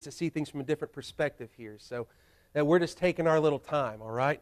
to see things from a different perspective here. So that we're just taking our little time, all right?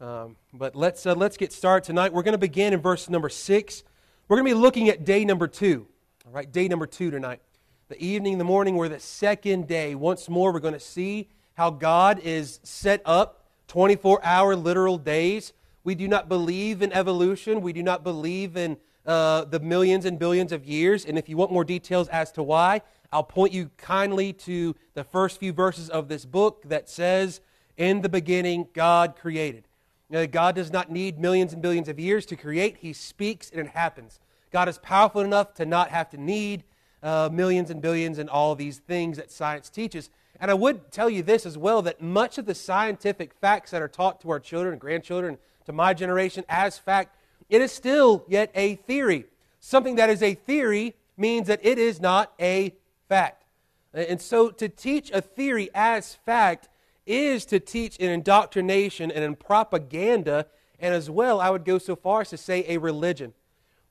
Um, but let's, uh, let's get started tonight. We're going to begin in verse number six. We're going to be looking at day number two, all right? Day number two tonight. The evening, the morning, we're the second day. Once more, we're going to see how God is set up 24 hour literal days. We do not believe in evolution. We do not believe in uh, the millions and billions of years. And if you want more details as to why, I'll point you kindly to the first few verses of this book that says, In the beginning, God created. Now, God does not need millions and billions of years to create, He speaks and it happens. God is powerful enough to not have to need uh, millions and billions and all these things that science teaches. And I would tell you this as well that much of the scientific facts that are taught to our children and grandchildren, to my generation as fact, it is still yet a theory. Something that is a theory means that it is not a fact. And so to teach a theory as fact is to teach an indoctrination and in propaganda, and as well, I would go so far as to say a religion.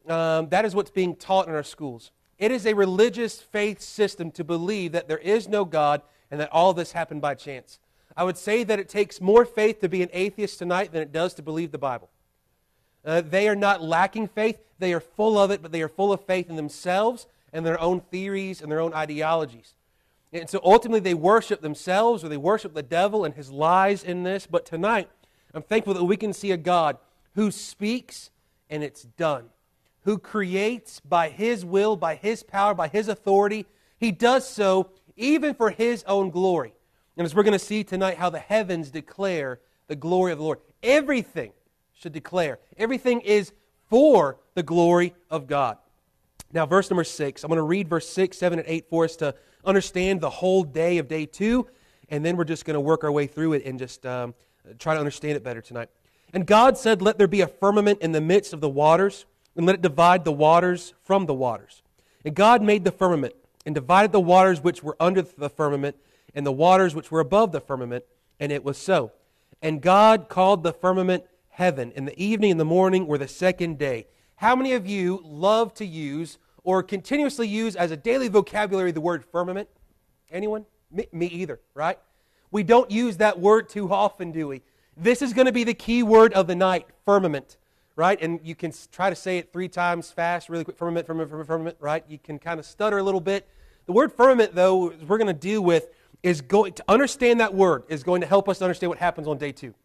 Um, that is what's being taught in our schools. It is a religious faith system to believe that there is no God and that all this happened by chance. I would say that it takes more faith to be an atheist tonight than it does to believe the Bible. Uh, they are not lacking faith, they are full of it, but they are full of faith in themselves and their own theories and their own ideologies. And so ultimately they worship themselves or they worship the devil and his lies in this. But tonight, I'm thankful that we can see a God who speaks and it's done, who creates by his will, by his power, by his authority. He does so even for his own glory. And as we're going to see tonight, how the heavens declare the glory of the Lord. Everything should declare, everything is for the glory of God. Now, verse number six, I'm going to read verse six, seven, and eight for us to understand the whole day of day two, and then we're just going to work our way through it and just um, try to understand it better tonight. And God said, Let there be a firmament in the midst of the waters, and let it divide the waters from the waters. And God made the firmament, and divided the waters which were under the firmament, and the waters which were above the firmament, and it was so. And God called the firmament heaven, and the evening and the morning were the second day. How many of you love to use or continuously use as a daily vocabulary the word firmament? Anyone? Me, me either, right? We don't use that word too often, do we? This is going to be the key word of the night firmament, right? And you can try to say it three times fast, really quick firmament, firmament, firmament, firmament, right? You can kind of stutter a little bit. The word firmament, though, we're going to deal with is going to understand that word is going to help us understand what happens on day two.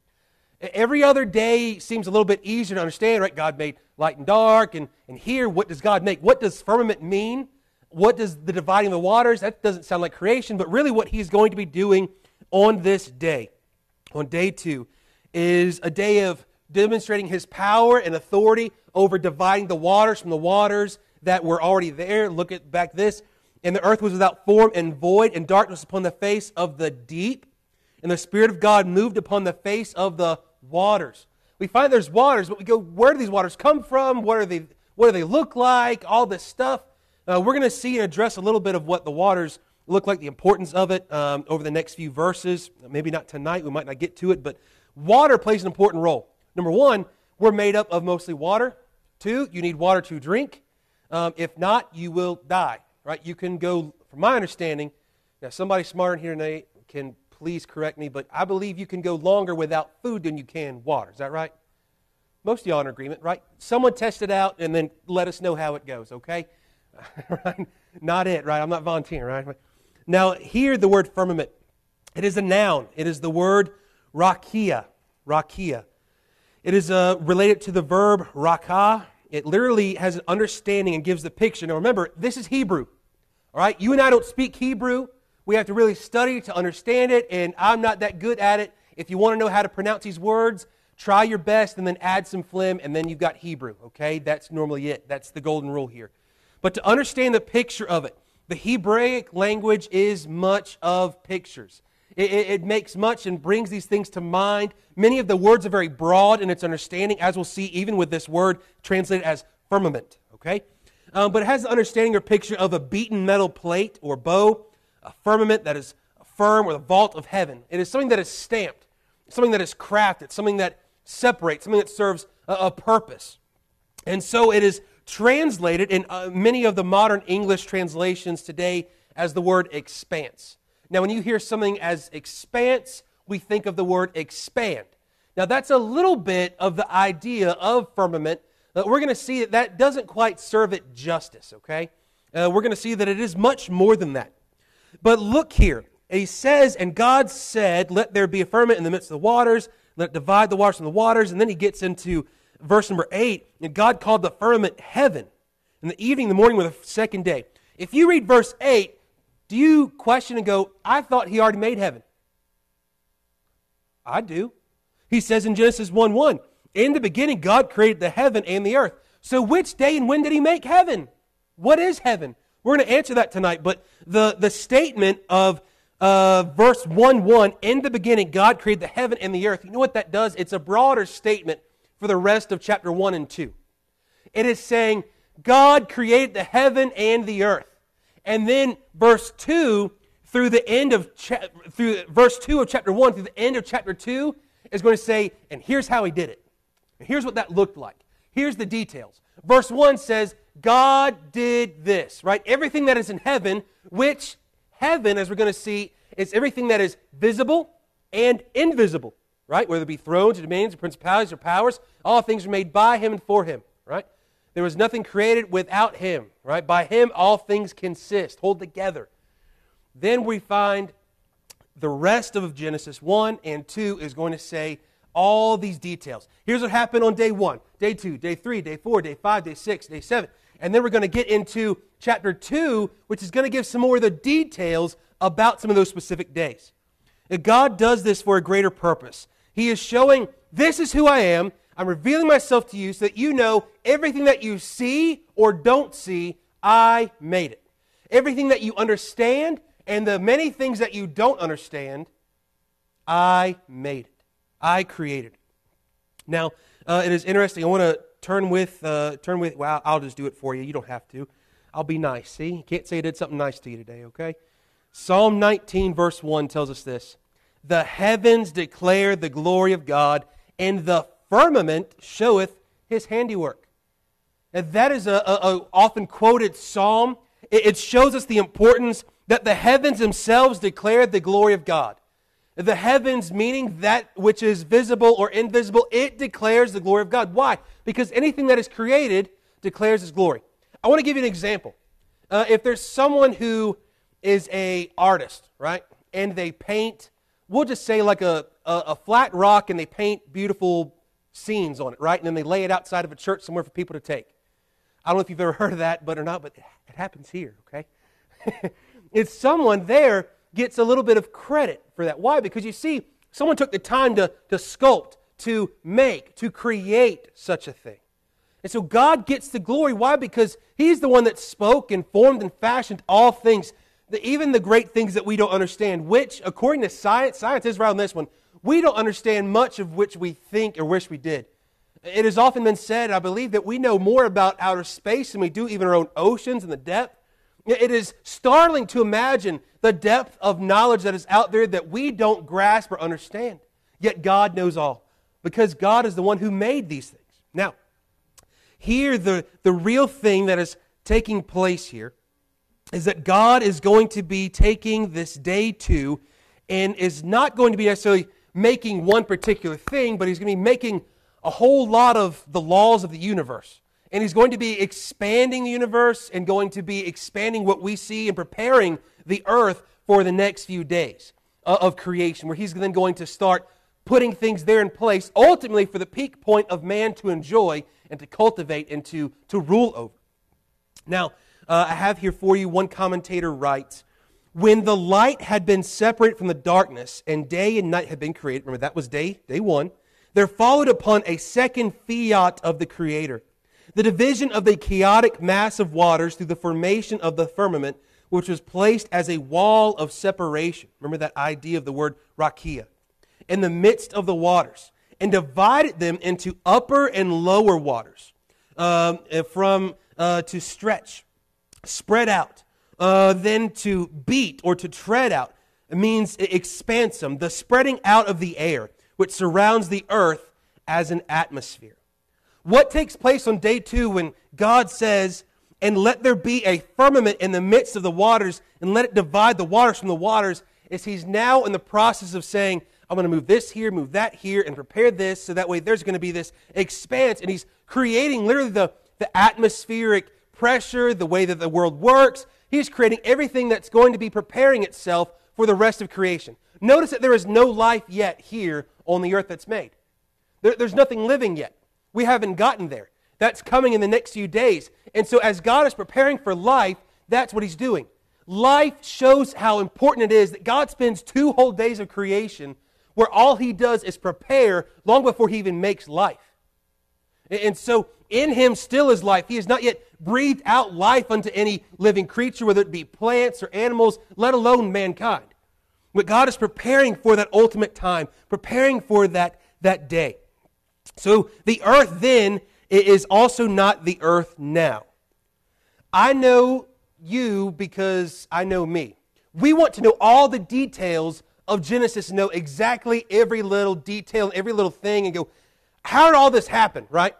Every other day seems a little bit easier to understand, right? God made light and dark, and, and here, what does God make? What does firmament mean? What does the dividing of the waters? That doesn't sound like creation, but really what He's going to be doing on this day, on day two, is a day of demonstrating His power and authority over dividing the waters from the waters that were already there. Look at back this. And the earth was without form and void, and darkness upon the face of the deep. And the Spirit of God moved upon the face of the waters. We find there's waters, but we go, where do these waters come from? What, are they, what do they look like? All this stuff. Uh, we're going to see and address a little bit of what the waters look like, the importance of it um, over the next few verses. Maybe not tonight, we might not get to it, but water plays an important role. Number one, we're made up of mostly water. Two, you need water to drink. Um, if not, you will die. Right? You can go, from my understanding, now somebody smarter here tonight can please correct me, but I believe you can go longer without food than you can water. Is that right? Most of y'all in agreement, right? Someone test it out and then let us know how it goes, okay? Not it, right? I'm not volunteering, right? Now, here the word firmament. It is a noun. It is the word rakia. Rakia. It is uh, related to the verb rakah. It literally has an understanding and gives the picture. Now, remember, this is Hebrew. All right? You and I don't speak Hebrew. We have to really study to understand it, and I'm not that good at it. If you want to know how to pronounce these words, try your best and then add some phlegm, and then you've got Hebrew, okay? That's normally it. That's the golden rule here. But to understand the picture of it, the Hebraic language is much of pictures. It, it, it, makes much and brings these things to mind. Many of the words are very broad in its understanding, as we'll see even with this word translated as firmament, okay? Um, but it has the understanding or picture of a beaten metal plate or bow a firmament that is firm or the vault of heaven. It is something that is stamped, something that is crafted, something that separates, something that serves a, a purpose. And so it is translated in uh, many of the modern English translations today as the word expanse. Now, when you hear something as expanse, we think of the word expand. Now, that's a little bit of the idea of firmament. Uh, we're going to see that that doesn't quite serve it justice, okay? Uh, we're going to see that it is much more than that. But look here. He says, And God said, Let there be a firmament in the midst of the waters, let it divide the waters from the waters. And then he gets into verse number 8, and God called the firmament heaven. In the evening, the morning were the second day. If you read verse 8, do you question and go, I thought he already made heaven? I do. He says in Genesis 1 1, In the beginning, God created the heaven and the earth. So, which day and when did he make heaven? What is heaven? We're going to answer that tonight, but the, the statement of uh, verse 1 1, in the beginning, God created the heaven and the earth. You know what that does? It's a broader statement for the rest of chapter 1 and 2. It is saying, God created the heaven and the earth. And then verse 2 through the end of cha- through verse 2 of chapter 1 through the end of chapter 2 is going to say, and here's how he did it. And here's what that looked like. Here's the details. Verse 1 says, God did this, right? Everything that is in heaven, which heaven, as we're going to see, is everything that is visible and invisible, right? Whether it be thrones or dominions or principalities or powers, all things are made by him and for him, right? There was nothing created without him, right? By him all things consist, hold together. Then we find the rest of Genesis 1 and 2 is going to say all these details. Here's what happened on day 1, day 2, day 3, day 4, day 5, day 6, day 7. And then we're going to get into chapter 2, which is going to give some more of the details about some of those specific days. God does this for a greater purpose. He is showing, this is who I am. I'm revealing myself to you so that you know everything that you see or don't see, I made it. Everything that you understand and the many things that you don't understand, I made it. I created it. Now, uh, it is interesting. I want to turn with, uh, turn with, well, I'll just do it for you. You don't have to. I'll be nice. See? Can't say I did something nice to you today, okay? Psalm 19, verse 1 tells us this The heavens declare the glory of God, and the firmament showeth his handiwork. And that is a, a, a often quoted psalm. It, it shows us the importance that the heavens themselves declare the glory of God. The heavens, meaning that which is visible or invisible, it declares the glory of God. Why? Because anything that is created declares His glory. I want to give you an example. Uh, if there's someone who is a artist, right, and they paint, we'll just say like a, a, a flat rock, and they paint beautiful scenes on it, right, and then they lay it outside of a church somewhere for people to take. I don't know if you've ever heard of that, but or not, but it happens here, okay? it's someone there gets a little bit of credit for that. Why? Because you see, someone took the time to, to sculpt, to make, to create such a thing. And so God gets the glory. Why? Because He's the one that spoke and formed and fashioned all things, the, even the great things that we don't understand, which, according to science, science is right on this one, we don't understand much of which we think or wish we did. It has often been said, I believe, that we know more about outer space than we do even our own oceans and the depth. It is startling to imagine the depth of knowledge that is out there that we don't grasp or understand. Yet God knows all because God is the one who made these things. Now, here, the, the real thing that is taking place here is that God is going to be taking this day two and is not going to be necessarily making one particular thing, but He's going to be making a whole lot of the laws of the universe. And He's going to be expanding the universe and going to be expanding what we see and preparing the earth for the next few days uh, of creation, where he's then going to start putting things there in place, ultimately for the peak point of man to enjoy and to cultivate and to, to rule over. Now, uh, I have here for you one commentator writes When the light had been separated from the darkness and day and night had been created, remember that was day, day one, there followed upon a second fiat of the Creator. The division of the chaotic mass of waters through the formation of the firmament which was placed as a wall of separation. Remember that idea of the word rakia. In the midst of the waters, and divided them into upper and lower waters um, uh, from uh, to stretch, spread out, uh, then to beat or to tread out. It means expansum, the spreading out of the air, which surrounds the earth as an atmosphere. What takes place on day two when God says, and let there be a firmament in the midst of the waters, and let it divide the waters from the waters. is he's now in the process of saying, I'm going to move this here, move that here, and prepare this so that way there's going to be this expanse. And he's creating literally the, the atmospheric pressure, the way that the world works. He's creating everything that's going to be preparing itself for the rest of creation. Notice that there is no life yet here on the earth that's made. There, there's nothing living yet. We haven't gotten there. That's coming in the next few days. And so, as God is preparing for life, that's what He's doing. Life shows how important it is that God spends two whole days of creation where all He does is prepare long before He even makes life. And so, in Him still is life. He has not yet breathed out life unto any living creature, whether it be plants or animals, let alone mankind. But God is preparing for that ultimate time, preparing for that, that day. So the earth then is also not the earth now. I know you because I know me. We want to know all the details of Genesis, know exactly every little detail, every little thing, and go, how did all this happen, right?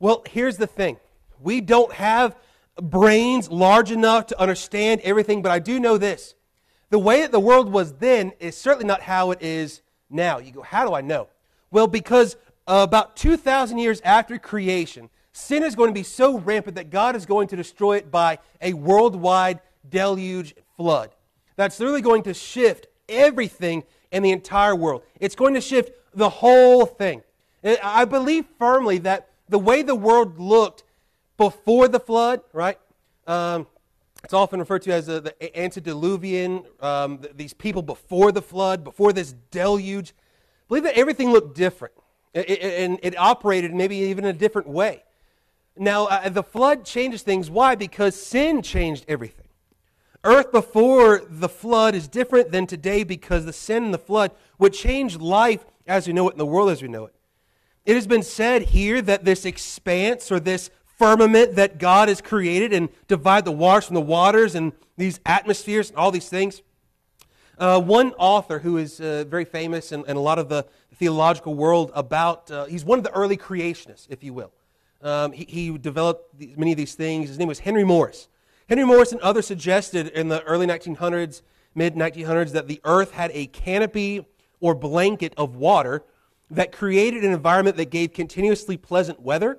Well, here's the thing we don't have brains large enough to understand everything, but I do know this. The way that the world was then is certainly not how it is now. You go, how do I know? Well, because uh, about 2,000 years after creation, sin is going to be so rampant that God is going to destroy it by a worldwide deluge flood. That's literally going to shift everything in the entire world. It's going to shift the whole thing. I believe firmly that the way the world looked before the flood, right? Um, it's often referred to as the, the antediluvian, um, these people before the flood, before this deluge. I believe that everything looked different. And it operated maybe even in a different way. Now, uh, the flood changes things. Why? Because sin changed everything. Earth before the flood is different than today because the sin and the flood would change life as we know it in the world as we know it. It has been said here that this expanse or this firmament that God has created and divide the waters from the waters and these atmospheres and all these things. Uh, one author who is uh, very famous in, in, a lot of the theological world about, uh, he's one of the early creationists, if you will. Um, he, he, developed these, many of these things. His name was Henry Morris. Henry Morris and others suggested in the early 1900s, mid 1900s, that the earth had a canopy or blanket of water that created an environment that gave continuously pleasant weather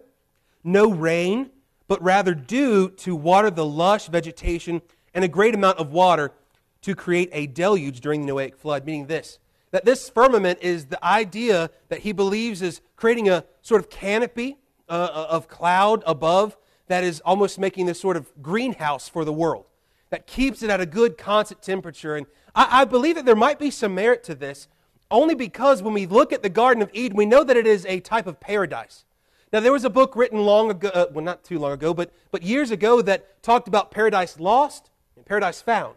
no rain, but rather dew to water the lush vegetation and a great amount of water to create a deluge during the Noahic flood, meaning this that this firmament is the idea that he believes is creating a sort of canopy uh, uh, of cloud above that is almost making this sort of greenhouse for the world that keeps it at a good constant temperature. And I, I believe that there might be some merit to this only because when we look at the Garden of Eden, we know that it is a type of paradise. Now, there was a book written long ago, uh, well, not too long ago, but, but years ago that talked about paradise lost and paradise found.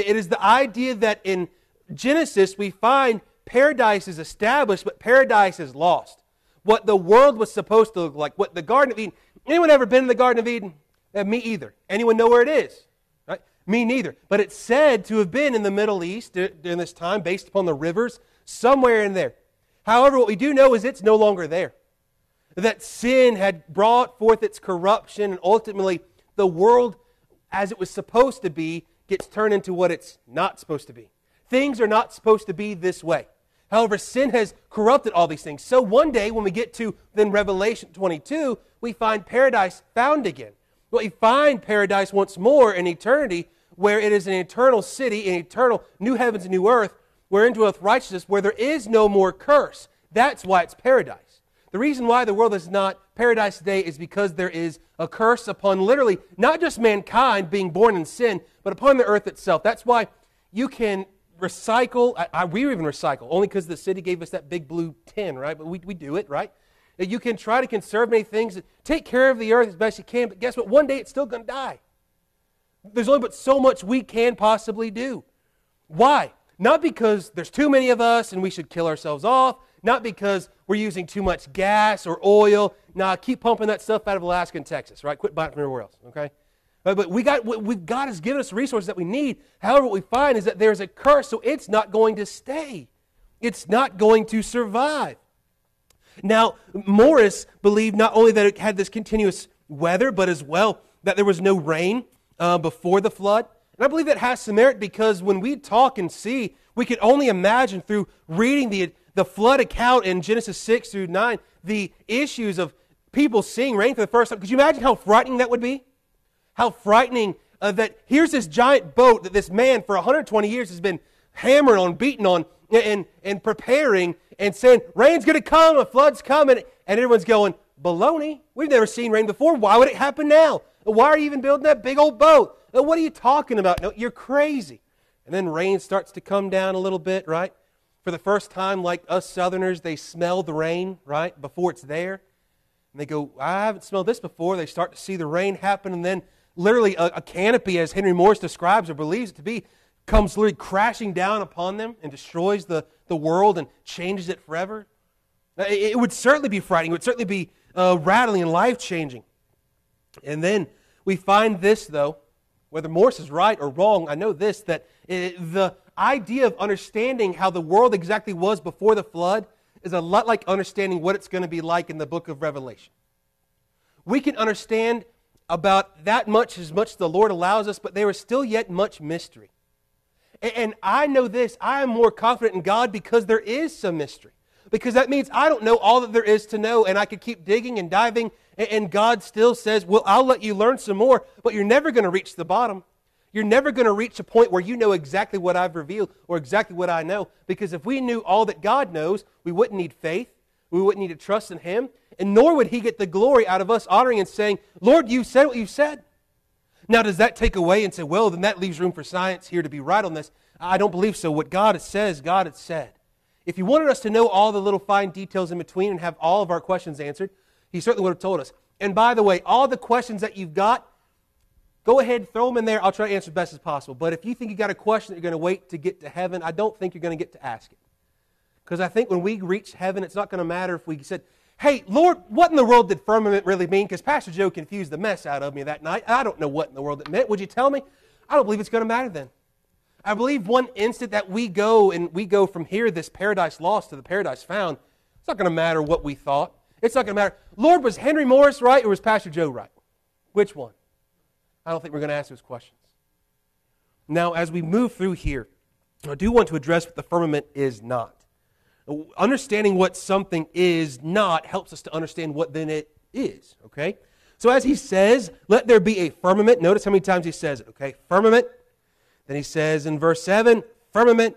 It, is the idea that in Genesis we find paradise is established, but paradise is lost. What the world was supposed to look like, what the Garden of Eden. Anyone ever been in the Garden of Eden? Uh, me either. Anyone know where it is? Right? Me neither. But it's said to have been in the Middle East during this time, based upon the rivers, somewhere in there. However, what we do know is it's no longer there that sin had brought forth its corruption, and ultimately the world, as it was supposed to be, gets turned into what it's not supposed to be. Things are not supposed to be this way. However, sin has corrupted all these things. So one day, when we get to then Revelation 22, we find paradise found again. we find paradise once more in eternity, where it is an eternal city, an eternal new heavens and new earth, wherein dwelleth righteousness, where there is no more curse. That's why it's paradise. The reason why the world is not paradise today is because there is a curse upon literally not just mankind being born in sin, but upon the earth itself. That's why you can recycle. I, I, we even recycle, only because the city gave us that big blue tin, right? But we, we do it, right? You can try to conserve many things, take care of the earth as best you can, but guess what? One day it's still going to die. There's only but so much we can possibly do. Why? Not because there's too many of us and we should kill ourselves off, not because we're using too much gas or oil. Nah, keep pumping that stuff out of Alaska and Texas, right? Quit buying from everywhere else, okay? But we got, we, God has given us resources that we need. However, what we find is that there's a curse, so it's not going to stay. It's not going to survive. Now, Morris believed not only that it had this continuous weather, but as well that there was no rain uh, before the flood. And I believe that has some merit because when we talk and see, we can only imagine through reading the, the flood account in Genesis 6 through 9 the issues of people seeing rain for the first time. Could you imagine how frightening that would be? How frightening uh, that here's this giant boat that this man for 120 years has been hammering on, beating on, and, and preparing and saying, rain's going to come, a flood's coming. And everyone's going, baloney. We've never seen rain before. Why would it happen now? Why are you even building that big old boat? What are you talking about? No, you're crazy. And then rain starts to come down a little bit, right? For the first time, like us Southerners, they smell the rain, right, before it's there. And they go, I haven't smelled this before. They start to see the rain happen, and then literally a, a canopy, as Henry Morris describes or believes it to be, comes literally crashing down upon them and destroys the, the world and changes it forever. It, it would certainly be frightening. It would certainly be uh, rattling and life changing. And then we find this, though, whether Morris is right or wrong, I know this that it, the idea of understanding how the world exactly was before the flood is a lot like understanding what it's going to be like in the book of Revelation. We can understand about that much as much as the Lord allows us, but there is still yet much mystery. And, I know this I am more confident in God because there is some mystery. Because that means I don't know all that there is to know, and I could keep digging and diving, and God still says, Well, I'll let you learn some more, but you're never going to reach the bottom. You're never going to reach a point where you know exactly what I've revealed or exactly what I know. Because if we knew all that God knows, we wouldn't need faith. We wouldn't need to trust in Him. And nor would He get the glory out of us honoring and saying, Lord, you said what you said. Now, does that take away and say, well, then that leaves room for science here to be right on this? I don't believe so. What God says, God has said. If He wanted us to know all the little fine details in between and have all of our questions answered, He certainly would have told us. And by the way, all the questions that you've got, Go ahead, throw them in there. I'll try to answer as best as possible. But if you think you've got a question that you're going to wait to get to heaven, I don't think you're going to get to ask it. Because I think when we reach heaven, it's not going to matter if we said, Hey, Lord, what in the world did firmament really mean? Because Pastor Joe confused the mess out of me that night. I don't know what in the world it meant. Would you tell me? I don't believe it's going to matter then. I believe one instant that we go and we go from here, this paradise lost to the paradise found, it's not going to matter what we thought. It's not going to matter. Lord, was Henry Morris right or was Pastor Joe right? Which one? I don't think we're going to ask those questions. Now, as we move through here, I do want to address what the firmament is not. Understanding what something is not helps us to understand what then it is, okay? So as he says, let there be a firmament. Notice how many times he says it, okay? Firmament. Then he says in verse 7, firmament.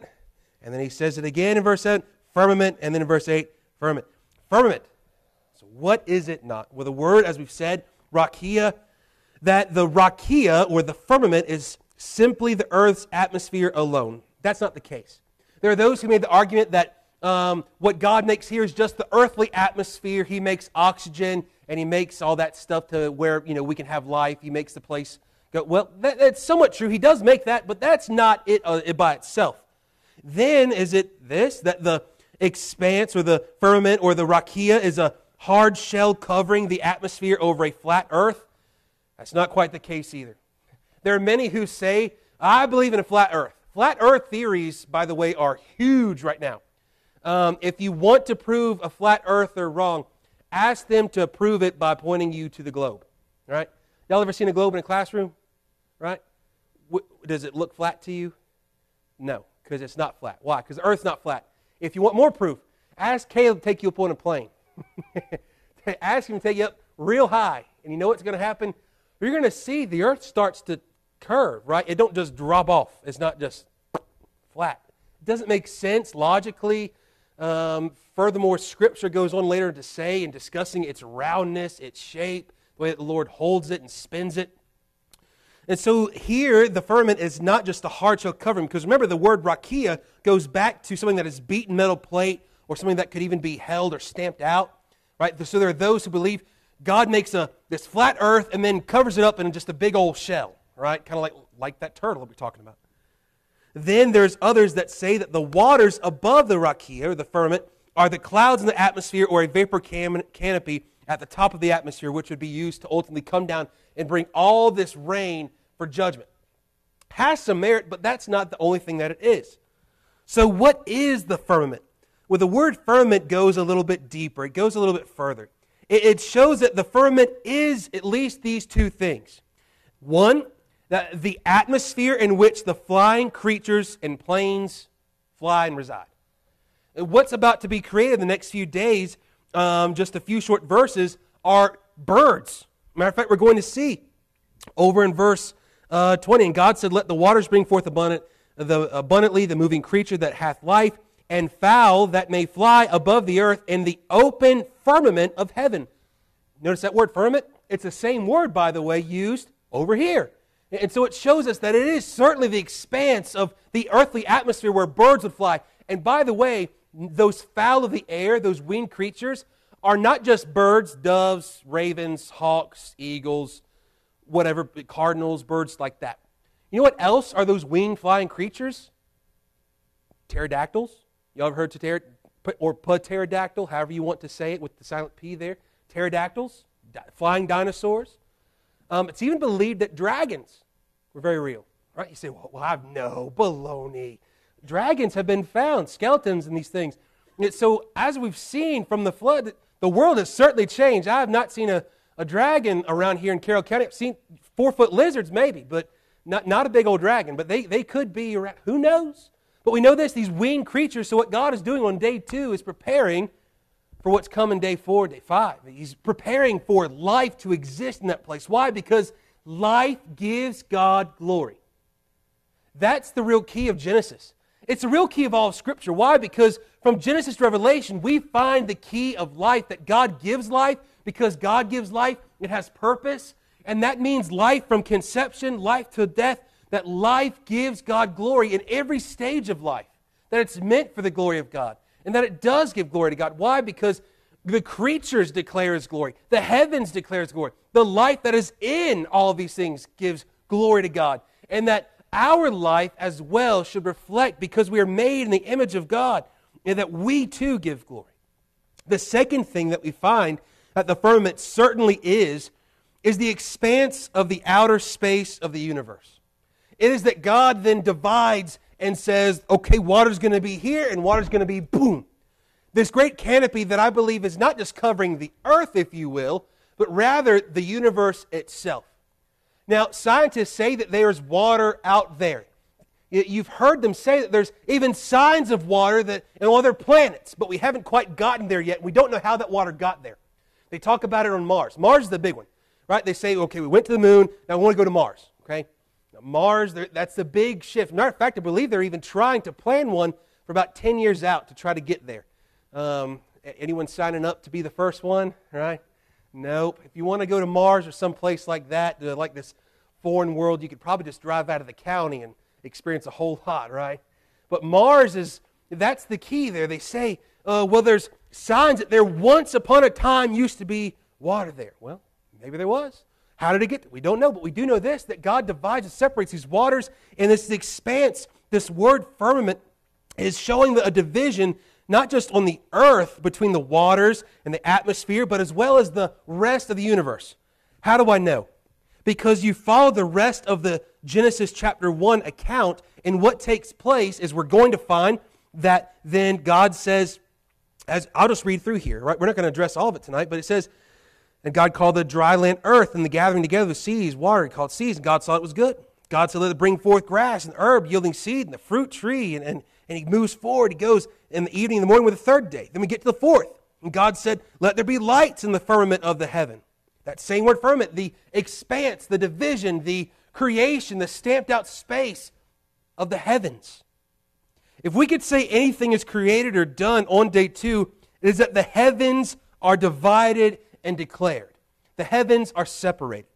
And then he says it again in verse 7, firmament. And then in verse 8, firmament. Firmament. So what is it not? Well, the word, as we've said, rakia, that the rakia, or the firmament, is simply the earth's atmosphere alone. That's not the case. There are those who made the argument that um, what God makes here is just the earthly atmosphere. He makes oxygen and He makes all that stuff to where you know we can have life. He makes the place go. Well, that, that's somewhat true. He does make that, but that's not it, uh, it by itself. Then is it this that the expanse or the firmament or the rakia is a hard shell covering the atmosphere over a flat earth? That's not quite the case either. There are many who say, I believe in a flat earth. Flat earth theories, by the way, are huge right now. Um, if you want to prove a flat earth are wrong, ask them to prove it by pointing you to the globe. Right? Y'all ever seen a globe in a classroom? Right? W- does it look flat to you? No, because it's not flat. Why? Because the earth's not flat. If you want more proof, ask Caleb to take you up on a plane. ask him to take you up real high. And you know what's going to happen? You're going to see the earth starts to curve, right? It don't just drop off. It's not just flat. It doesn't make sense logically. Um, furthermore, Scripture goes on later to say in discussing its roundness, its shape, the way that the Lord holds it and spins it. And so here, the firmament is not just a hard shell covering, because remember, the word rakia goes back to something that is beaten metal plate or something that could even be held or stamped out. Right? So there are those who believe God makes a, this flat earth and then covers it up in just a big old shell, right? Kind of like, like that turtle we're talking about. Then there's others that say that the waters above the rakia, or the firmament, are the clouds in the atmosphere or a vapor cam- canopy at the top of the atmosphere, which would be used to ultimately come down and bring all this rain for judgment. Has some merit, but that's not the only thing that it is. So, what is the firmament? Well, the word firmament goes a little bit deeper, it goes a little bit further it shows that the firmament is at least these two things. One, that the atmosphere in which the flying creatures and planes fly and reside. What's about to be created in the next few days, um, just a few short verses, are birds. Matter of fact, we're going to see over in verse uh, 20. And God said, Let the waters bring forth abundant, the, abundantly the moving creature that hath life, and fowl that may fly above the earth in the open firmament of heaven. Notice that word firmament? It's the same word, by the way, used over here. And so it shows us that it is certainly the expanse of the earthly atmosphere where birds would fly. And by the way, those fowl of the air, those winged creatures, are not just birds, doves, ravens, hawks, eagles, whatever, cardinals, birds like that. You know what else are those winged flying creatures? Pterodactyls. Y'all ever heard of or pterodactyl, however you want to say it with the silent P there? Pterodactyls, flying dinosaurs. Um, it's even believed that dragons were very real. Right? You say, well, well, I've no baloney. Dragons have been found, skeletons and these things. So, as we've seen from the flood, the world has certainly changed. I have not seen a, a dragon around here in Carroll County. I've seen four foot lizards, maybe, but not, not a big old dragon. But they, they could be around. Who knows? But we know this these winged creatures. So, what God is doing on day two is preparing for what's coming day four, day five. He's preparing for life to exist in that place. Why? Because life gives God glory. That's the real key of Genesis. It's the real key of all of Scripture. Why? Because from Genesis to Revelation, we find the key of life that God gives life because God gives life. It has purpose. And that means life from conception, life to death, that life gives God glory in every stage of life, that it's meant for the glory of God, and that it does give glory to God. Why? Because the creatures declare His glory, the heavens declare His glory, the life that is in all these things gives glory to God, and that our life as well should reflect because we are made in the image of God and that we too give glory. The second thing that we find that the firmament certainly is is the expanse of the outer space of the universe. It is that God then divides and says, okay, water's going to be here and water's going to be boom. This great canopy that I believe is not just covering the earth, if you will, but rather the universe itself. Now, scientists say that there's water out there. You've heard them say that there's even signs of water that in other planets, but we haven't quite gotten there yet. We don't know how that water got there. They talk about it on Mars. Mars is the big one, right? They say, okay, we went to the moon, now we want to go to Mars, okay? Mars, that's the big shift. Matter of fact, I believe they're even trying to plan one for about 10 years out to try to get there. Um, anyone signing up to be the first one, right? Nope. If you want to go to Mars or someplace like that, like this foreign world, you could probably just drive out of the county and experience a whole lot, right? But Mars is, that's the key there. They say, uh, well, there's signs that there once upon a time used to be water there. Well, maybe there was. How did it get there? We don't know, but we do know this that God divides and separates these waters, and this expanse, this word firmament, is showing a division not just on the earth between the waters and the atmosphere, but as well as the rest of the universe. How do I know? Because you follow the rest of the Genesis chapter 1 account, and what takes place is we're going to find that then God says, as I'll just read through here, right? We're not going to address all of it tonight, but it says, and God called the dry land earth, and the gathering together of the seas, water, he called seas, and God saw it was good. God said, let it bring forth grass and herb yielding seed, and the fruit tree, and, and, and he moves forward. He goes in the evening, in the morning with the third day. Then we get to the fourth. And God said, Let there be lights in the firmament of the heaven. That same word firmament, the expanse, the division, the creation, the stamped out space of the heavens. If we could say anything is created or done on day two, it is that the heavens are divided and declared. The heavens are separated.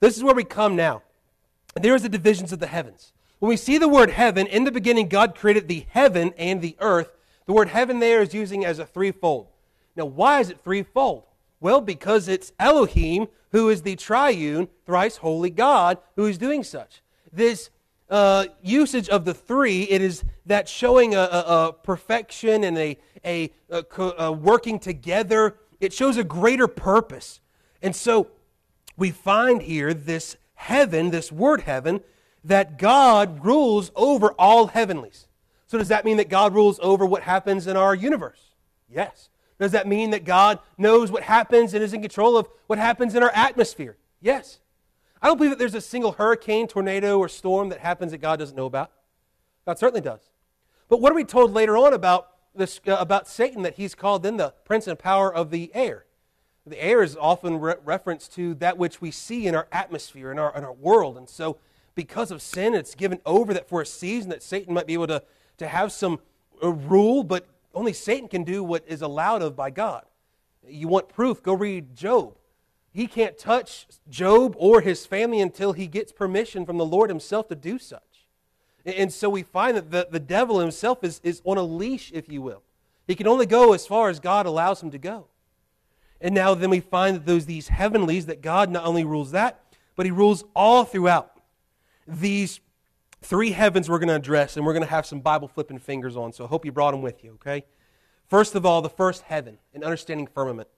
This is where we come now. There is the divisions of the heavens. When we see the word heaven, in the beginning, God created the heaven and the earth. The word heaven there is using as a threefold. Now, why is it threefold? Well, because it's Elohim, who is the triune, thrice holy God, who is doing such. This uh, usage of the three, it is that showing a, a, a perfection and a, a, a, working together. It shows a greater purpose. And so we find here this heaven, this word heaven, that God rules over all heavenlies. So, does that mean that God rules over what happens in our universe? Yes. Does that mean that God knows what happens and is in control of what happens in our atmosphere? Yes. I don't believe that there's a single hurricane, tornado, or storm that happens that God doesn't know about. God certainly does. But what are we told later on about, this, uh, about Satan that he's called then the prince and power of the air? The air is often re- reference to that which we see in our atmosphere, in our, in our world. And so, because of sin, it's given over that for a season that Satan might be able to, to have some uh, rule, but only Satan can do what is allowed of by God. You want proof? Go read Job. He can't touch Job or his family until he gets permission from the Lord himself to do such. And so we find that the, the devil himself is, is on a leash, if you will. He can only go as far as God allows him to go. And now then we find that those these heavenlies, that God not only rules that, but he rules all throughout. These three heavens we're going to address, and we're going to have some Bible flipping fingers on, so I hope you brought them with you, okay? First of all, the first heaven, an understanding firmament.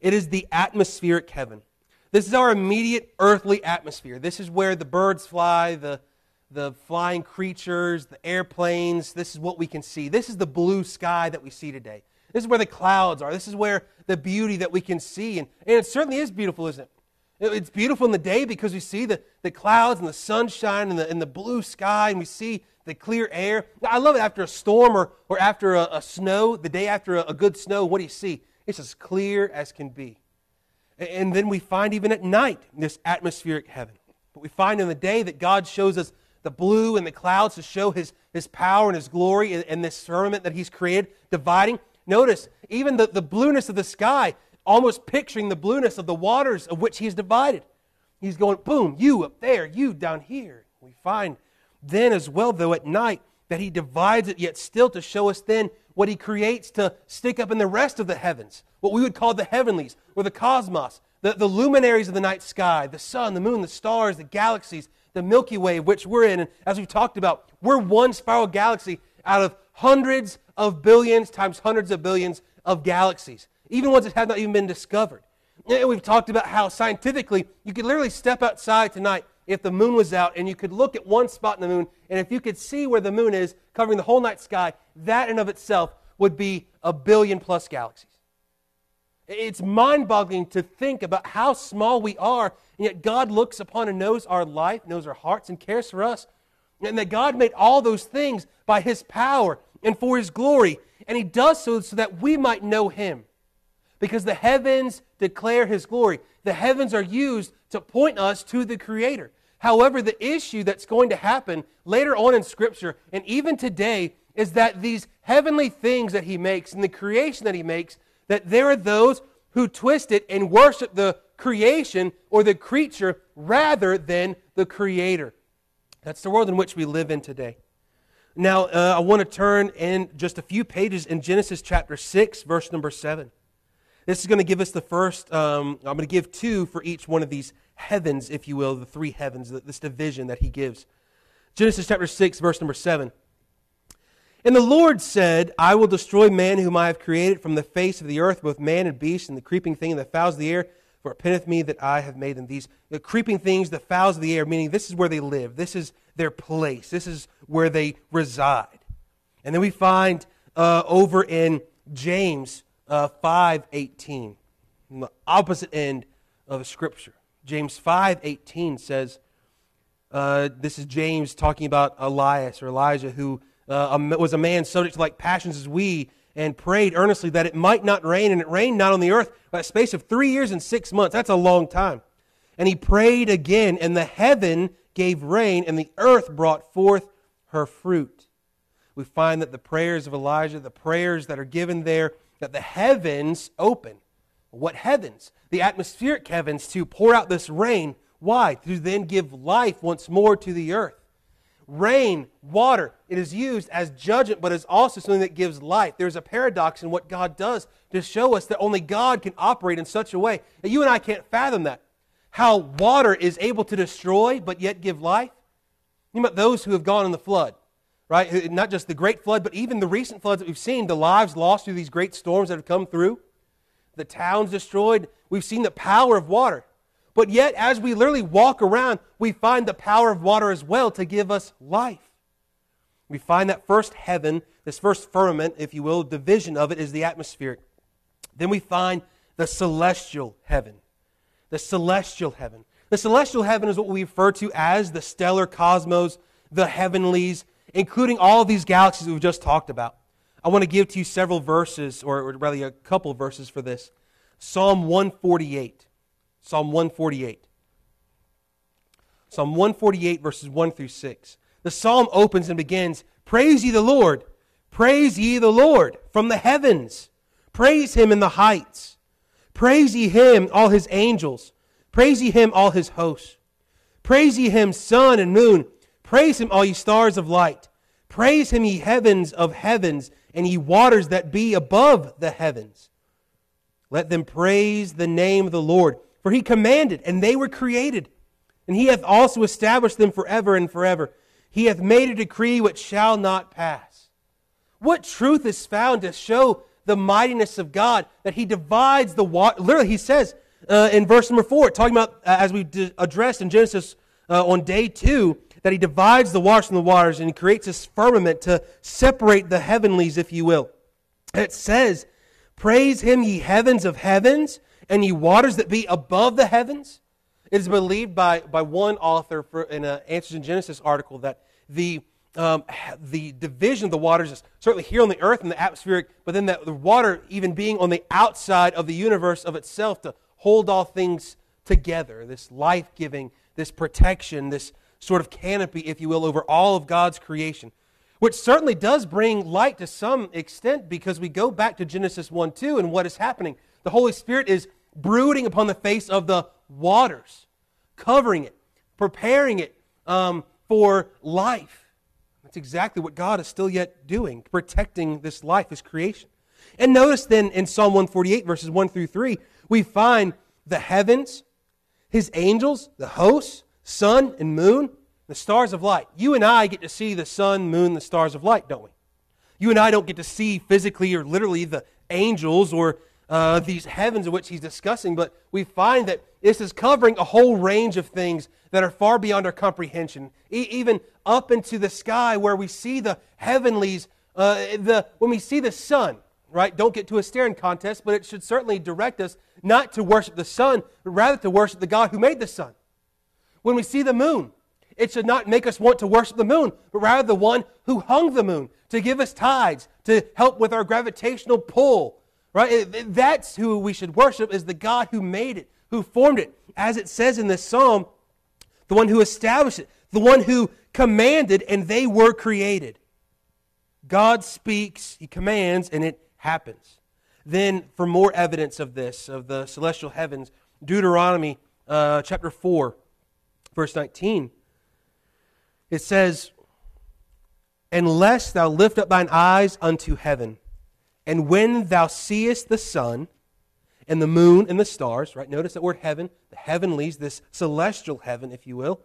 It is the atmospheric heaven. This is our immediate earthly atmosphere. This is where the birds fly, the, the flying creatures, the airplanes. This is what we can see. This is the blue sky that we see today. This is where the clouds are. This is where the beauty that we can see. And, and it certainly is beautiful, isn't it? It's beautiful in the day because we see the, the clouds and the sunshine and the, and the blue sky, and we see the clear air. I love it after a storm or, or after a, a snow, the day after a, a good snow. What do you see? It's as clear as can be. And then we find even at night this atmospheric heaven. But we find in the day that God shows us the blue and the clouds to show his, his power and his glory and, and this firmament that he's created, dividing. Notice, even the, the blueness of the sky, almost picturing the blueness of the waters of which he's divided. He's going, boom, you up there, you down here. We find then as well, though, at night, that he divides it, yet still to show us then what he creates to stick up in the rest of the heavens, what we would call the heavenlies or the cosmos, the, the luminaries of the night sky, the sun, the moon, the stars, the galaxies, the Milky Way, which we're in. And as we've talked about, we're one spiral galaxy out of hundreds of billions times hundreds of billions of galaxies, even ones that have not even been discovered. And we've talked about how scientifically you could literally step outside tonight if the moon was out and you could look at one spot in the moon, and if you could see where the moon is covering the whole night sky, that in of itself would be a billion plus galaxies. It's mind boggling to think about how small we are, and yet God looks upon and knows our life, knows our hearts, and cares for us. And that God made all those things by His power and for His glory. And He does so so that we might know Him. Because the heavens declare His glory, the heavens are used to point us to the Creator. However, the issue that's going to happen later on in Scripture, and even today, is that these heavenly things that He makes and the creation that He makes, that there are those who twist it and worship the creation or the creature rather than the Creator. That's the world in which we live in today. Now, uh, I want to turn in just a few pages in Genesis chapter 6, verse number 7. This is going to give us the first, um, I'm going to give two for each one of these heavens, if you will, the three heavens, this division that he gives. Genesis chapter 6, verse number 7. And the Lord said, I will destroy man whom I have created from the face of the earth, both man and beast, and the creeping thing and the fowls of the air, for it pinneth me that I have made them. These the creeping things, the fowls of the air, meaning this is where they live, this is their place, this is where they reside. And then we find uh, over in James uh, 5 18, the opposite end of scripture. James 5:18 says, uh, this is James talking about Elias or Elijah, who uh, was a man subject to like passions as we, and prayed earnestly that it might not rain, and it rained not on the earth by a space of three years and six months. That's a long time. And he prayed again, and the heaven gave rain, and the earth brought forth her fruit. We find that the prayers of Elijah, the prayers that are given there, that the heavens open. What heavens? The atmospheric heavens to pour out this rain. Why? To then give life once more to the earth. Rain, water, it is used as judgment, but is also something that gives life. There's a paradox in what God does to show us that only God can operate in such a way that you and I can't fathom that. How water is able to destroy but yet give life. Think about those who have gone in the flood, right? Not just the great flood, but even the recent floods that we've seen, the lives lost through these great storms that have come through, the towns destroyed. We've seen the power of water. But yet, as we literally walk around, we find the power of water as well to give us life. We find that first heaven, this first firmament, if you will, the division of it is the atmospheric. Then we find the celestial heaven. The celestial heaven. The celestial heaven is what we refer to as the stellar cosmos, the heavenlies, including all of these galaxies we've just talked about. I want to give to you several verses, or rather a couple verses for this. Psalm 148. Psalm 148. Psalm 148, verses 1 through 6. The psalm opens and begins Praise ye the Lord! Praise ye the Lord from the heavens! Praise him in the heights! Praise ye him, all his angels! Praise ye him, all his hosts! Praise ye him, sun and moon! Praise him, all ye stars of light! Praise him, ye heavens of heavens, and ye waters that be above the heavens. Let them praise the name of the Lord, for he commanded, and they were created. And he hath also established them forever and forever. He hath made a decree which shall not pass. What truth is found to show the mightiness of God that he divides the water? Literally, he says uh, in verse number four, talking about uh, as we d- addressed in Genesis uh, on day two, that he divides the waters from the waters and creates this firmament to separate the heavenlies, if you will. It says, Praise him, ye heavens of heavens, and ye waters that be above the heavens. It is believed by, by one author for, in an Answers in Genesis article that the, um, the division of the waters is certainly here on the earth in the atmospheric, but then that the water even being on the outside of the universe of itself to hold all things together. This life giving, this protection, this sort of canopy, if you will, over all of God's creation. Which certainly does bring light to some extent because we go back to Genesis 1 2 and what is happening. The Holy Spirit is brooding upon the face of the waters, covering it, preparing it um, for life. That's exactly what God is still yet doing, protecting this life, this creation. And notice then in Psalm 148, verses 1 through 3, we find the heavens, his angels, the hosts, sun and moon, the stars of light. You and I get to see the sun, moon, the stars of light, don't we? You and I don't get to see physically or literally the angels or uh, these heavens of which he's discussing, but we find that this is covering a whole range of things that are far beyond our comprehension, e- even up into the sky where we see the heavenlies. Uh, the, when we see the sun, right? Don't get to a staring contest, but it should certainly direct us not to worship the sun, but rather to worship the God who made the sun. When we see the moon, it should not make us want to worship the moon, but rather the one who hung the moon to give us tides, to help with our gravitational pull, Right? That's who we should worship is the God who made it, who formed it. As it says in this psalm, the one who established it, the one who commanded and they were created. God speaks, he commands, and it happens. Then, for more evidence of this, of the celestial heavens, Deuteronomy uh, chapter 4, verse 19, it says, Unless thou lift up thine eyes unto heaven, and when thou seest the sun and the moon and the stars, right? Notice that word heaven, the heavenlies, this celestial heaven, if you will.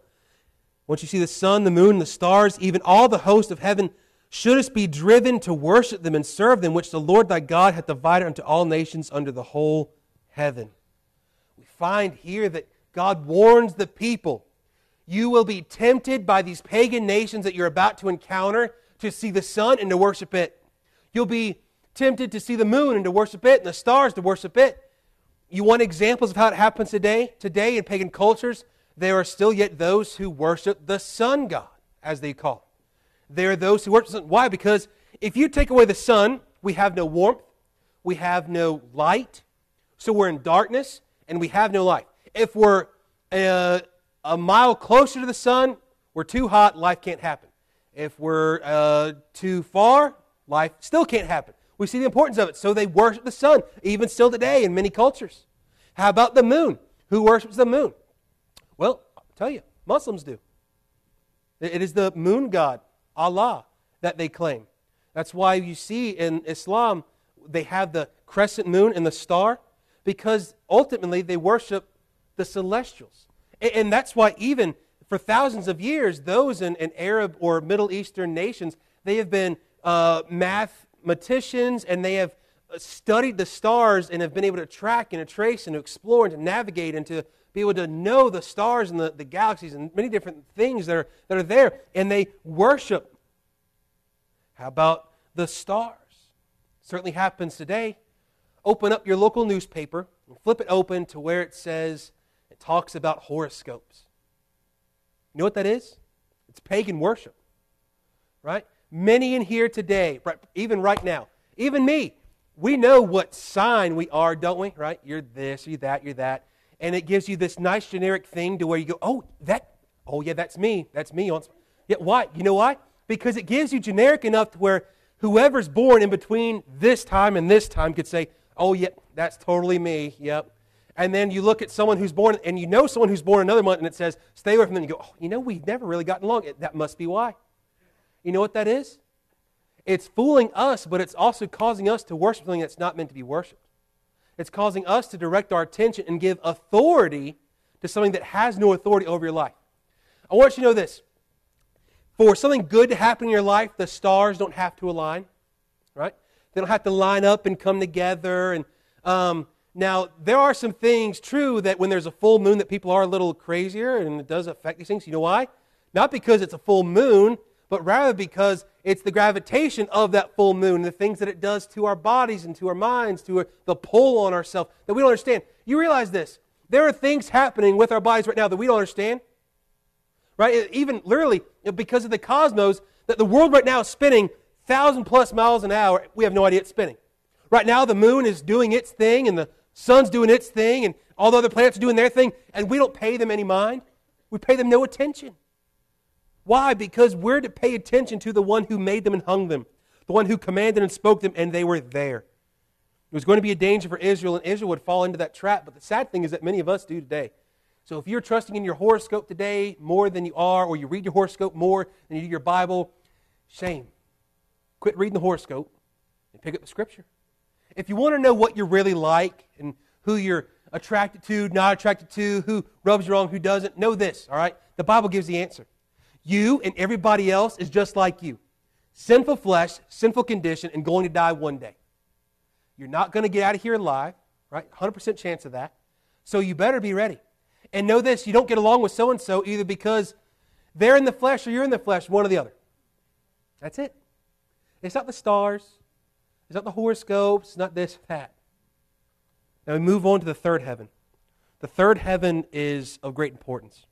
Once you see the sun, the moon, the stars, even all the host of heaven, shouldst be driven to worship them and serve them, which the Lord thy God hath divided unto all nations under the whole heaven. We find here that God warns the people you will be tempted by these pagan nations that you're about to encounter to see the sun and to worship it. You'll be tempted to see the moon and to worship it and the stars to worship it. You want examples of how it happens today? Today in pagan cultures, there are still yet those who worship the sun god, as they call it. There are those who worship the sun. Why? Because if you take away the sun, we have no warmth, we have no light, so we're in darkness and we have no light. If we're uh, a mile closer to the sun, we're too hot, life can't happen. If we're uh, too far, life still can't happen. We see the importance of it. So they worship the sun, even still today in many cultures. How about the moon? Who worships the moon? Well, I'll tell you, Muslims do. It is the moon god, Allah, that they claim. That's why you see in Islam, they have the crescent moon and the star, because ultimately they worship the celestials. And that's why, even for thousands of years, those in, in Arab or Middle Eastern nations, they have been uh, math mathematicians and they have uh, studied the stars and have been able to track and to trace and to explore and to navigate and to be able to know the stars and the, the galaxies and many different things that are, that are there. And they worship. How about the stars? Certainly happens today. Open up your local newspaper and flip it open to where it says, it talks about horoscopes. You know what that is? It's pagan worship, right? Many in here today, even right now, even me, we know what sign we are, don't we? Right? You're this, you're that, you're that. And it gives you this nice generic thing to where you go, oh, that, oh yeah, that's me. That's me. Yeah, why? You know why? Because it gives you generic enough to where whoever's born in between this time and this time could say, oh, yeah, that's totally me. Yep. And then you look at someone who's born, and you know someone who's born another month, and it says, stay away from them. You go, oh, you know, we've never really gotten along. That must be why. You know what that is? It's fooling us, but it's also causing us to worship something that's not meant to be worshiped. It's causing us to direct our attention and give authority to something that has no authority over your life. I want you to know this. For something good to happen in your life, the stars don't have to align, right? They don't have to line up and come together. And um, now, there are some things true that when there's a full moon that people are a little crazier and it does affect these things. You know why? Not because it's a full moon, but rather because it's the gravitation of that full moon, the things that it does to our bodies and to our minds, to the pull on ourselves that we don't understand. You realize this. There are things happening with our bodies right now that we don't understand. Right? Even literally, because of the cosmos, that the world right now is spinning thousand plus miles an hour. We have no idea it's spinning. Right now, the moon is doing its thing, and the sun's doing its thing, and all the other planets are doing their thing, and we don't pay them any mind. We pay them no attention. Why? Because we're to pay attention to the one who made them and hung them, the one who commanded and spoke them, and they were there. It was going to be a danger for Israel, and Israel would fall into that trap. But the sad thing is that many of us do today. So if you're trusting in your horoscope today more than you are, or you read your horoscope more than you do your Bible, shame. Quit reading the horoscope and pick up the scripture. If you want to know what you're really like and who you're attracted to, not attracted to, who rubs you wrong, who doesn't, know this, all right? The Bible gives the answer. You and everybody else is just like you sinful flesh, sinful condition, and going to die one day. You're not going to get out of here alive, right? 100% chance of that. So you better be ready. And know this you don't get along with so and so either because they're in the flesh or you're in the flesh, one or the other. That's it. It's not the stars, it's not the horoscopes, it's not this, that. Now we move on to the third heaven. The third heaven is of great importance.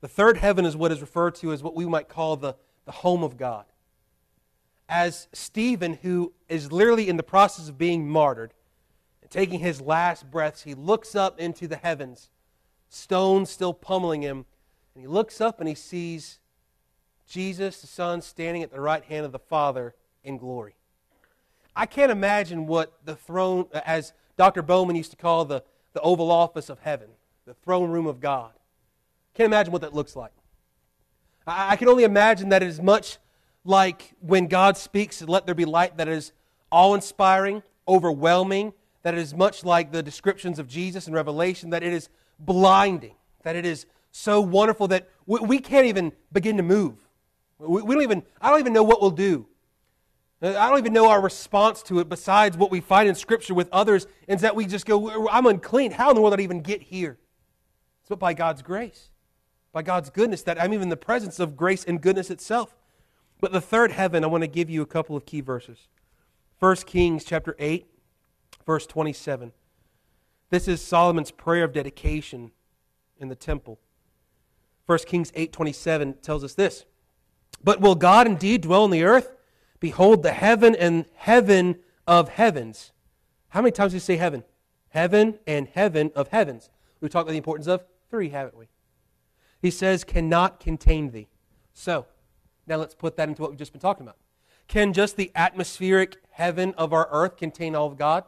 The third heaven is what is referred to as what we might call the, the home of God. As Stephen, who is literally in the process of being martyred, and taking his last breaths, he looks up into the heavens, stones still pummeling him, and he looks up and he sees Jesus, the Son, standing at the right hand of the Father in glory. I can't imagine what the throne, as Dr. Bowman used to call the, the Oval Office of heaven, the throne room of God. Can't imagine what that looks like. I, I can only imagine that it is much like when God speaks, let there be light, that is awe inspiring, overwhelming, that it is much like the descriptions of Jesus in Revelation, that it is blinding, that it is so wonderful that we, we can't even begin to move. We, we, don't even, I don't even know what we'll do. I don't even know our response to it besides what we find in Scripture with others, is that we just go, I'm unclean. How in the world did I even get here? It's but by God's grace by God's goodness, that I'm even in the presence of grace and goodness itself. But the third heaven, I want to give you a couple of key verses. 1 Kings chapter 8, verse 27. This is Solomon's prayer of dedication in the temple. 1 Kings 8:27 tells us this. But will God indeed dwell on the earth? Behold the heaven and heaven of heavens. How many times do we say heaven? Heaven and heaven of heavens. We've talked about the importance of three, haven't we? He says, cannot contain thee. So, now let's put that into what we've just been talking about. Can just the atmospheric heaven of our earth contain all of God?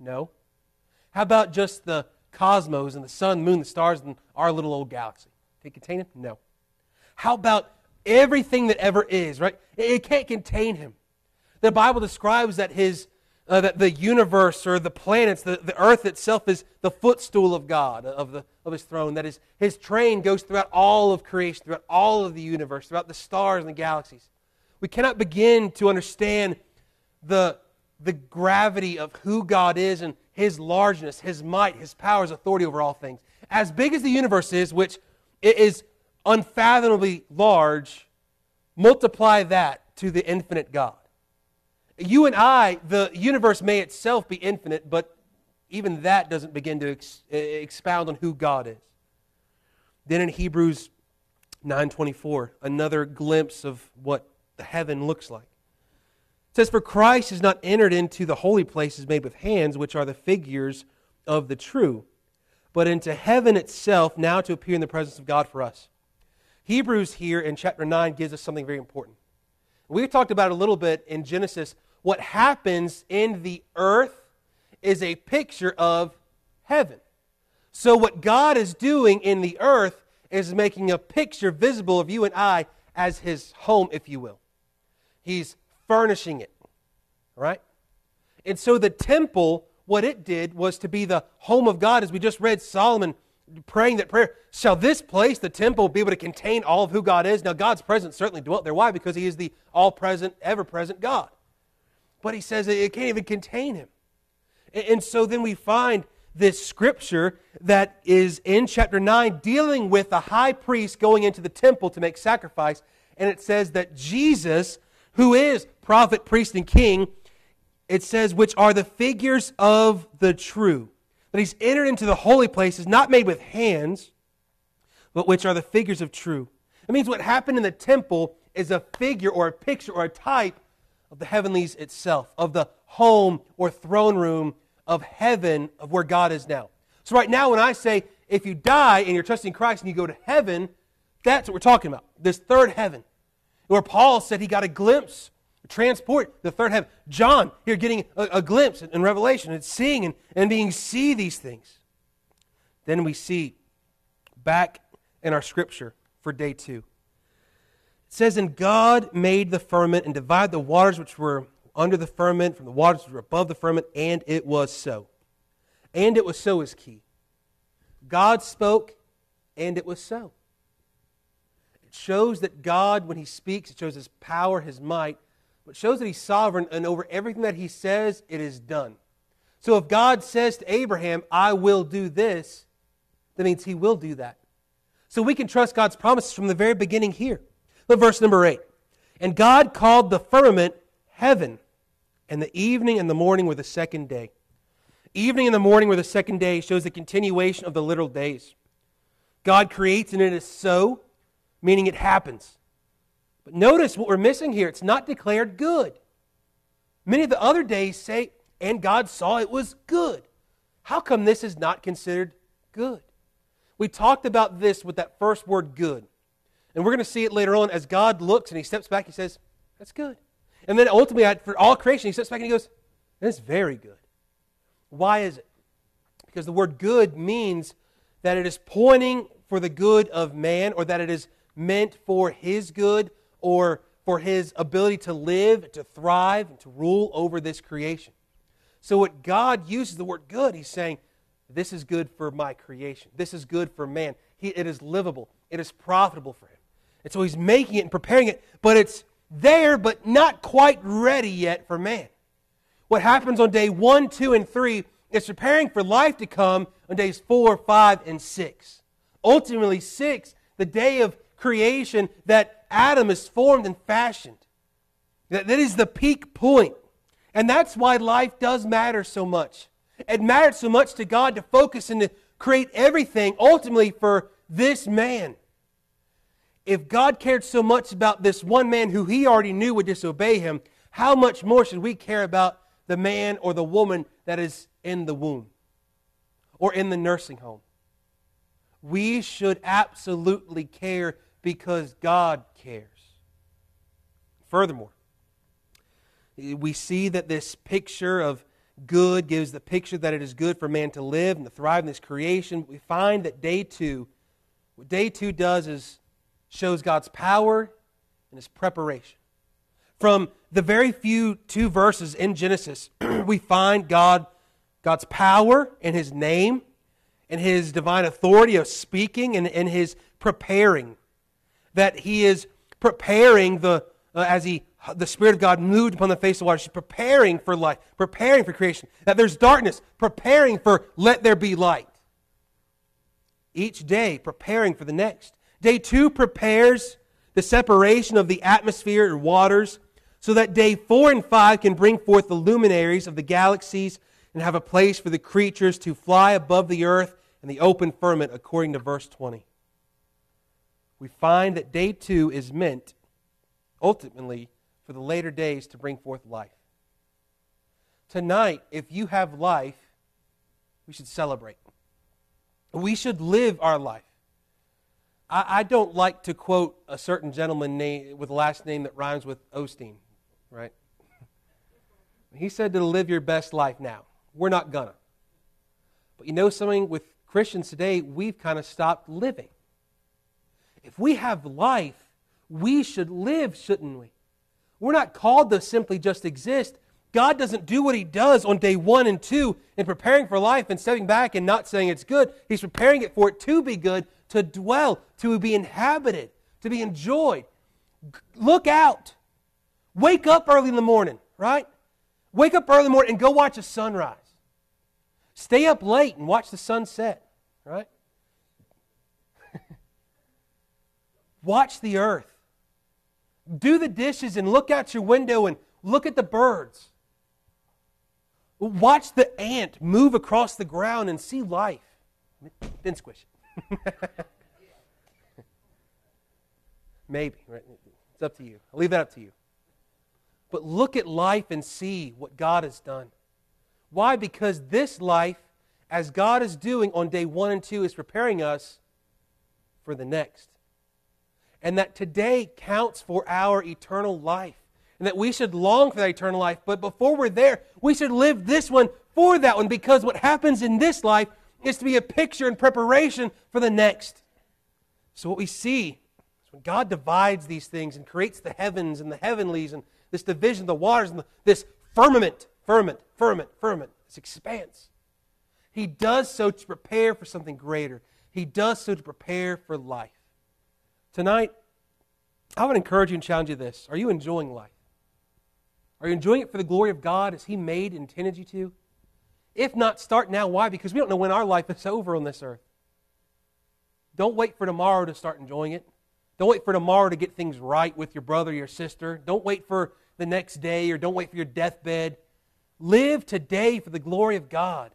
No. How about just the cosmos and the sun, moon, the stars, and our little old galaxy? Can it contain him? No. How about everything that ever is, right? It can't contain him. The Bible describes that his uh, that the universe or the planets, the, the earth itself is the footstool of God, of, the, of his throne. That is, his train goes throughout all of creation, throughout all of the universe, throughout the stars and the galaxies. We cannot begin to understand the, the gravity of who God is and his largeness, his might, his power, his authority over all things. As big as the universe is, which it is unfathomably large, multiply that to the infinite God. You and I, the universe may itself be infinite, but even that doesn't begin to ex- expound on who God is. Then in Hebrews 9:24, another glimpse of what the heaven looks like. It says, For Christ has not entered into the holy places made with hands, which are the figures of the true, but into heaven itself, now to appear in the presence of God for us. Hebrews here in chapter 9 gives us something very important. We talked about a little bit in Genesis. What happens in the earth is a picture of heaven. So, what God is doing in the earth is making a picture visible of you and I as his home, if you will. He's furnishing it. Right? And so the temple, what it did was to be the home of God, as we just read Solomon praying that prayer. Shall this place, the temple, be able to contain all of who God is? Now, God's presence certainly dwelt there. Why? Because He is the all present, ever present God. But He says it can't even contain Him. And so then we find this scripture that is in chapter 9 dealing with the high priest going into the temple to make sacrifice. And it says that Jesus, who is prophet, priest, and king, it says, which are the figures of the true. That he's entered into the holy places, not made with hands, but which are the figures of true. It means what happened in the temple is a figure or a picture or a type of the heavenlies itself, of the home or throne room of heaven, of where God is now. So, right now, when I say if you die and you're trusting Christ and you go to heaven, that's what we're talking about. This third heaven, where Paul said he got a glimpse, transport, the third heaven. John, here getting a, a glimpse in Revelation and seeing and, and being see these things. Then we see back in our scripture for day two. It says, And God made the firmament and divided the waters which were under the firmament from the waters which were above the firmament, and it was so. And it was so is key. God spoke, and it was so. It shows that God, when He speaks, it shows His power, His might, but shows that He's sovereign, and over everything that He says, it is done. So if God says to Abraham, I will do this, that means He will do that. So we can trust God's promises from the very beginning here. Look, verse number 8. And God called the firmament heaven, and the evening and the morning were the second day. Evening and the morning were the second day shows the continuation of the literal days. God creates and it is so, meaning it happens. But notice what we're missing here. It's not declared good. Many of the other days say, and God saw it was good. How come this is not considered good? We talked about this with that first word good. And we're going to see it later on as God looks and he steps back, he says, That's good. And then ultimately, for all creation, he steps back and he goes, That's very good. Why is it? Because the word good means that it is pointing for the good of man or that it is meant for his good or for his ability to live, to thrive, and to rule over this creation. So, what God uses the word good, he's saying, This is good for my creation. This is good for man. He, it is livable, it is profitable for him. And so he's making it and preparing it, but it's there, but not quite ready yet for man. What happens on day one, two, and three is preparing for life to come on days four, five, and six. Ultimately, six, the day of creation that Adam is formed and fashioned. That, that is the peak point. And that's why life does matter so much. It matters so much to God to focus and to create everything ultimately for this man if God cared so much about this one man who he already knew would disobey him, how much more should we care about the man or the woman that is in the womb or in the nursing home? We should absolutely care because God cares. Furthermore, we see that this picture of good gives the picture that it is good for man to live and to thrive in this creation. We find that day two, what day two does is shows God's power and his preparation. From the very few two verses in Genesis, we find God, God's power and his name and his divine authority of speaking and, and his preparing. That he is preparing the, uh, as he, the Spirit of God moved upon the face of the water, she's preparing for life, preparing for creation. That there's darkness, preparing for let there be light. Each day, preparing for the next. Day two prepares the separation of the atmosphere and waters so that day four and five can bring forth the luminaries of the galaxies and have a place for the creatures to fly above the earth and the open firmament, according to verse 20. We find that day two is meant, ultimately, for the later days to bring forth life. Tonight, if you have life, we should celebrate. We should live our life. I, I don't like to quote a certain gentleman name, with a last name that rhymes with Osteen, right? He said to live your best life now. We're not gonna. But you know something? With Christians today, we've kind of stopped living. If we have life, we should live, shouldn't we? We're not called to simply just exist. God doesn't do what He does on day one and two in preparing for life and stepping back and not saying it's good. He's preparing it for it to be good, to dwell, to be inhabited, to be enjoyed. Look out. Wake up early in the morning, right? Wake up early in the morning and go watch a sunrise. Stay up late and watch the sunset, right? watch the earth. Do the dishes and look out your window and look at the birds. Watch the ant move across the ground and see life. Then squish it. Maybe. Right? It's up to you. I'll leave that up to you. But look at life and see what God has done. Why? Because this life, as God is doing on day one and two, is preparing us for the next. And that today counts for our eternal life and that we should long for that eternal life. But before we're there, we should live this one for that one because what happens in this life is to be a picture and preparation for the next. So, what we see is when God divides these things and creates the heavens and the heavenlies and this division of the waters and the, this firmament, firmament, firmament, firmament, this expanse. He does so to prepare for something greater. He does so to prepare for life. Tonight, I would encourage you and challenge you this. Are you enjoying life? Are you enjoying it for the glory of God as He made and intended you to? If not, start now. Why? Because we don't know when our life is over on this earth. Don't wait for tomorrow to start enjoying it. Don't wait for tomorrow to get things right with your brother your sister. Don't wait for the next day or don't wait for your deathbed. Live today for the glory of God.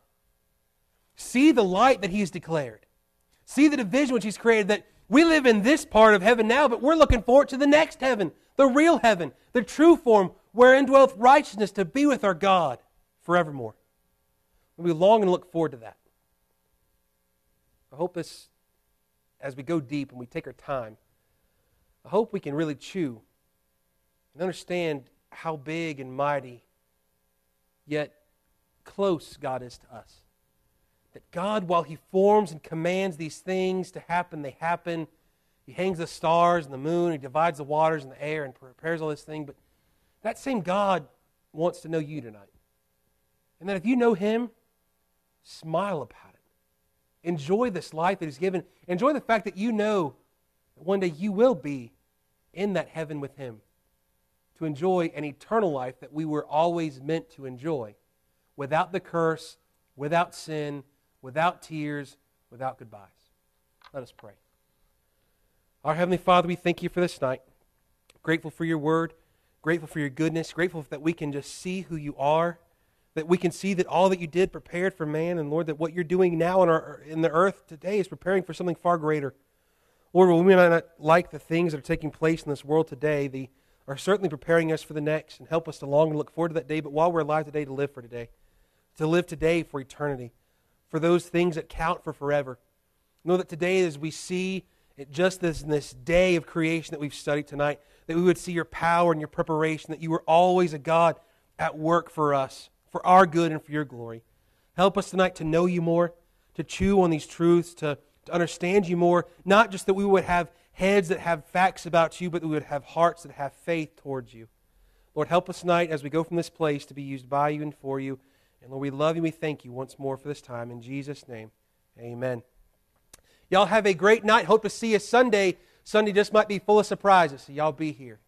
See the light that He's declared. See the division which He's created that we live in this part of heaven now, but we're looking forward to the next heaven, the real heaven, the true form wherein dwelleth righteousness to be with our God forevermore. we long and look forward to that. I hope this, as we go deep and we take our time, I hope we can really chew and understand how big and mighty, yet close God is to us. That God, while He forms and commands these things to happen, they happen. He hangs the stars and the moon, He divides the waters and the air and prepares all this thing, but that same God wants to know you tonight. And that if you know Him, smile about it. Enjoy this life that He's given. Enjoy the fact that you know that one day you will be in that heaven with Him to enjoy an eternal life that we were always meant to enjoy without the curse, without sin, without tears, without goodbyes. Let us pray. Our Heavenly Father, we thank you for this night. Grateful for your word grateful for your goodness, grateful that we can just see who you are, that we can see that all that you did prepared for man, and Lord, that what you're doing now in, our, in the earth today is preparing for something far greater. Lord, we may not like the things that are taking place in this world today, the are certainly preparing us for the next and help us to long and look forward to that day, but while we're alive today, to live for today, to live today for eternity, for those things that count for forever. Know that today, as we see it just this, this day of creation that we've studied tonight, that we would see your power and your preparation, that you were always a God at work for us, for our good and for your glory. Help us tonight to know you more, to chew on these truths, to, to understand you more, not just that we would have heads that have facts about you, but that we would have hearts that have faith towards you. Lord, help us tonight as we go from this place to be used by you and for you. And Lord, we love you. We thank you once more for this time. In Jesus' name, amen. Y'all have a great night. Hope to see you Sunday. Sunday just might be full of surprises, so y'all be here.